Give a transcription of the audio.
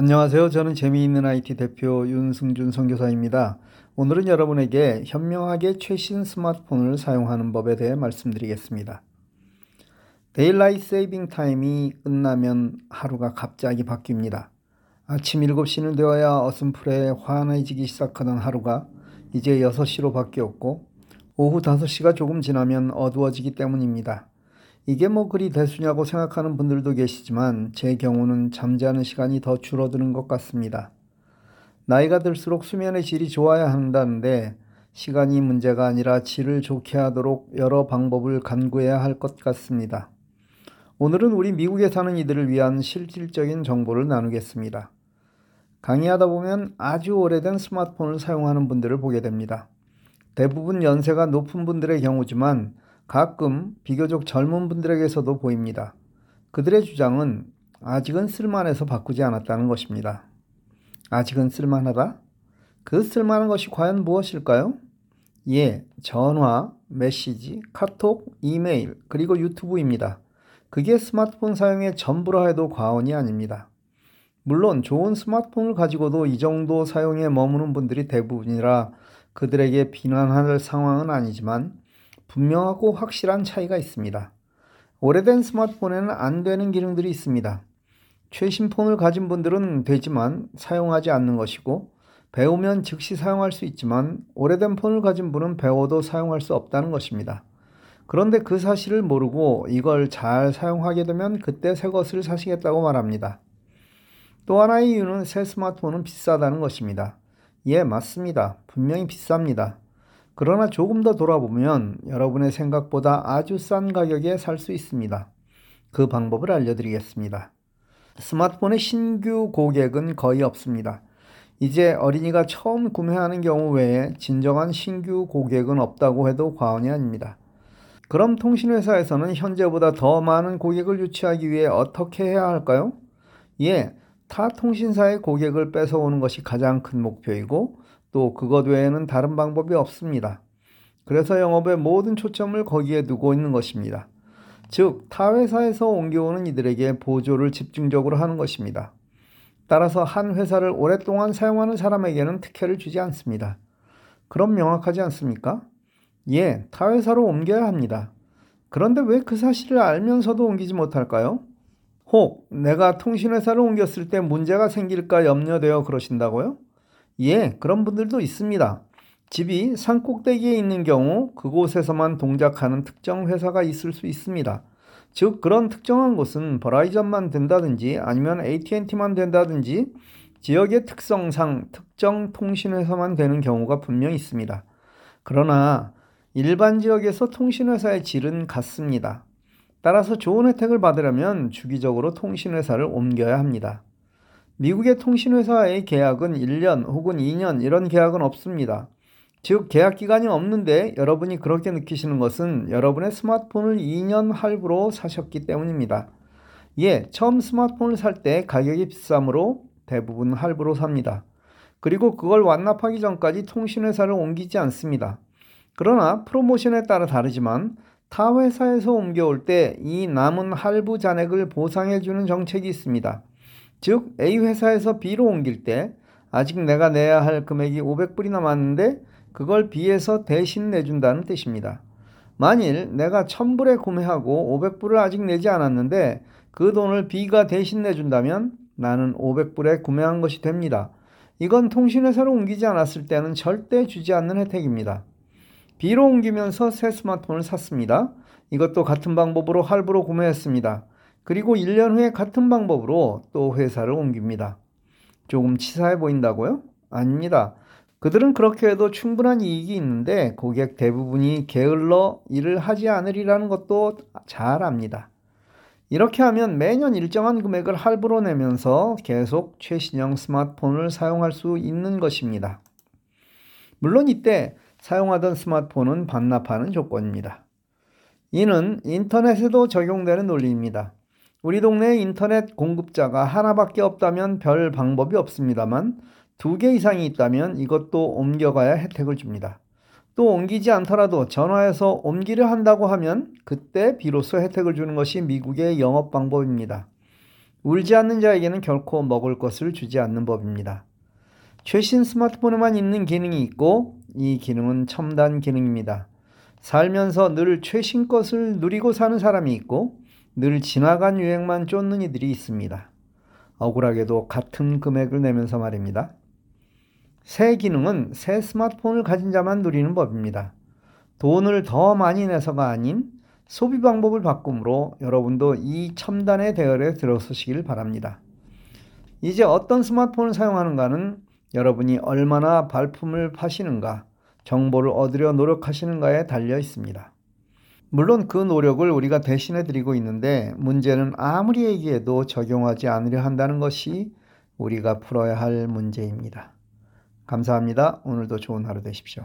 안녕하세요. 저는 재미있는 IT 대표 윤승준 선교사입니다. 오늘은 여러분에게 현명하게 최신 스마트폰을 사용하는 법에 대해 말씀드리겠습니다. daylight saving time이 끝나면 하루가 갑자기 바뀝니다. 아침 7시는 되어야 어슴푸레 환해지기 시작하던 하루가 이제 6시로 바뀌었고 오후 5시가 조금 지나면 어두워지기 때문입니다. 이게 뭐 그리 대수냐고 생각하는 분들도 계시지만 제 경우는 잠자는 시간이 더 줄어드는 것 같습니다. 나이가 들수록 수면의 질이 좋아야 한다는데 시간이 문제가 아니라 질을 좋게 하도록 여러 방법을 간구해야 할 것 같습니다. 오늘은 우리 미국에 사는 이들을 위한 실질적인 정보를 나누겠습니다. 강의하다 보면 아주 오래된 스마트폰을 사용하는 분들을 보게 됩니다. 대부분 연세가 높은 분들의 경우지만 가끔 비교적 젊은 분들에게서도 보입니다. 그들의 주장은 아직은 쓸만해서 바꾸지 않았다는 것입니다. 아직은 쓸만하다? 그 쓸만한 것이 과연 무엇일까요? 예, 전화, 메시지, 카톡, 이메일, 그리고 유튜브입니다. 그게 스마트폰 사용의 전부라 해도 과언이 아닙니다. 물론 좋은 스마트폰을 가지고도 이 정도 사용에 머무는 분들이 대부분이라 그들에게 비난할 상황은 아니지만 분명하고 확실한 차이가 있습니다. 오래된 스마트폰에는 안 되는 기능들이 있습니다. 최신 폰을 가진 분들은 되지만 사용하지 않는 것이고 배우면 즉시 사용할 수 있지만 오래된 폰을 가진 분은 배워도 사용할 수 없다는 것입니다. 그런데 그 사실을 모르고 이걸 잘 사용하게 되면 그때 새 것을 사시겠다고 말합니다. 또 하나의 이유는 새 스마트폰은 비싸다는 것입니다. 예, 맞습니다. 분명히 비쌉니다. 그러나 조금 더 돌아보면 여러분의 생각보다 아주 싼 가격에 살 수 있습니다. 그 방법을 알려드리겠습니다. 스마트폰의 신규 고객은 거의 없습니다. 이제 어린이가 처음 구매하는 경우 외에 진정한 신규 고객은 없다고 해도 과언이 아닙니다. 그럼 통신회사에서는 현재보다 더 많은 고객을 유치하기 위해 어떻게 해야 할까요? 예, 타 통신사의 고객을 뺏어오는 것이 가장 큰 목표이고 또 그것 외에는 다른 방법이 없습니다. 그래서 영업의 모든 초점을 거기에 두고 있는 것입니다. 즉, 타 회사에서 옮겨오는 이들에게 보조를 집중적으로 하는 것입니다. 따라서 한 회사를 오랫동안 사용하는 사람에게는 특혜를 주지 않습니다. 그럼 명확하지 않습니까? 예, 타 회사로 옮겨야 합니다. 그런데 왜 그 사실을 알면서도 옮기지 못할까요? 혹 내가 통신회사를 옮겼을 때 문제가 생길까 염려되어 그러신다고요? 예, 그런 분들도 있습니다. 집이 산 꼭대기에 있는 경우 그곳에서만 동작하는 특정 회사가 있을 수 있습니다. 즉 그런 특정한 곳은 버라이전만 된다든지 아니면 AT&T만 된다든지 지역의 특성상 특정 통신회사만 되는 경우가 분명히 있습니다. 그러나 일반 지역에서 통신회사의 질은 같습니다. 따라서 좋은 혜택을 받으려면 주기적으로 통신회사를 옮겨야 합니다. 미국의 통신회사의 계약은 1년 혹은 2년 이런 계약은 없습니다. 즉, 계약 기간이 없는데 여러분이 그렇게 느끼시는 것은 여러분의 스마트폰을 2년 할부로 사셨기 때문입니다. 예, 처음 스마트폰을 살 때 가격이 비싸므로 대부분 할부로 삽니다. 그리고 그걸 완납하기 전까지 통신회사를 옮기지 않습니다. 그러나 프로모션에 따라 다르지만 타 회사에서 옮겨올 때 이 남은 할부 잔액을 보상해주는 정책이 있습니다. 즉 A 회사에서 B로 옮길 때 아직 내가 내야 할 금액이 500불이 남았는데 그걸 B에서 대신 내준다는 뜻입니다. 만일 내가 1000불에 구매하고 500불을 아직 내지 않았는데 그 돈을 B가 대신 내준다면 나는 500불에 구매한 것이 됩니다. 이건 통신회사로 옮기지 않았을 때는 절대 주지 않는 혜택입니다. B로 옮기면서 새 스마트폰을 샀습니다. 이것도 같은 방법으로 할부로 구매했습니다. 그리고 1년 후에 같은 방법으로 또 회사를 옮깁니다. 조금 치사해 보인다고요? 아닙니다. 그들은 그렇게 해도 충분한 이익이 있는데 고객 대부분이 게을러 일을 하지 않으리라는 것도 잘 압니다. 이렇게 하면 매년 일정한 금액을 할부로 내면서 계속 최신형 스마트폰을 사용할 수 있는 것입니다. 물론 이때 사용하던 스마트폰은 반납하는 조건입니다. 이는 인터넷에도 적용되는 논리입니다. 우리 동네 인터넷 공급자가 하나밖에 없다면 별 방법이 없습니다만 두 개 이상이 있다면 이것도 옮겨가야 혜택을 줍니다. 또 옮기지 않더라도 전화해서 옮기려 한다고 하면 그때 비로소 혜택을 주는 것이 미국의 영업 방법입니다. 울지 않는 자에게는 결코 먹을 것을 주지 않는 법입니다. 최신 스마트폰에만 있는 기능이 있고 이 기능은 첨단 기능입니다. 살면서 늘 최신 것을 누리고 사는 사람이 있고 늘 지나간 유행만 쫓는 이들이 있습니다. 억울하게도 같은 금액을 내면서 말입니다. 새 기능은 새 스마트폰을 가진 자만 누리는 법입니다. 돈을 더 많이 내서가 아닌 소비 방법을 바꿈으로 여러분도 이 첨단의 대열에 들어서시길 바랍니다. 이제 어떤 스마트폰을 사용하는가는 여러분이 얼마나 발품을 파시는가, 정보를 얻으려 노력하시는가에 달려 있습니다. 물론 그 노력을 우리가 대신해 드리고 있는데 문제는 아무리 얘기해도 적용하지 않으려 한다는 것이 우리가 풀어야 할 문제입니다. 감사합니다. 오늘도 좋은 하루 되십시오.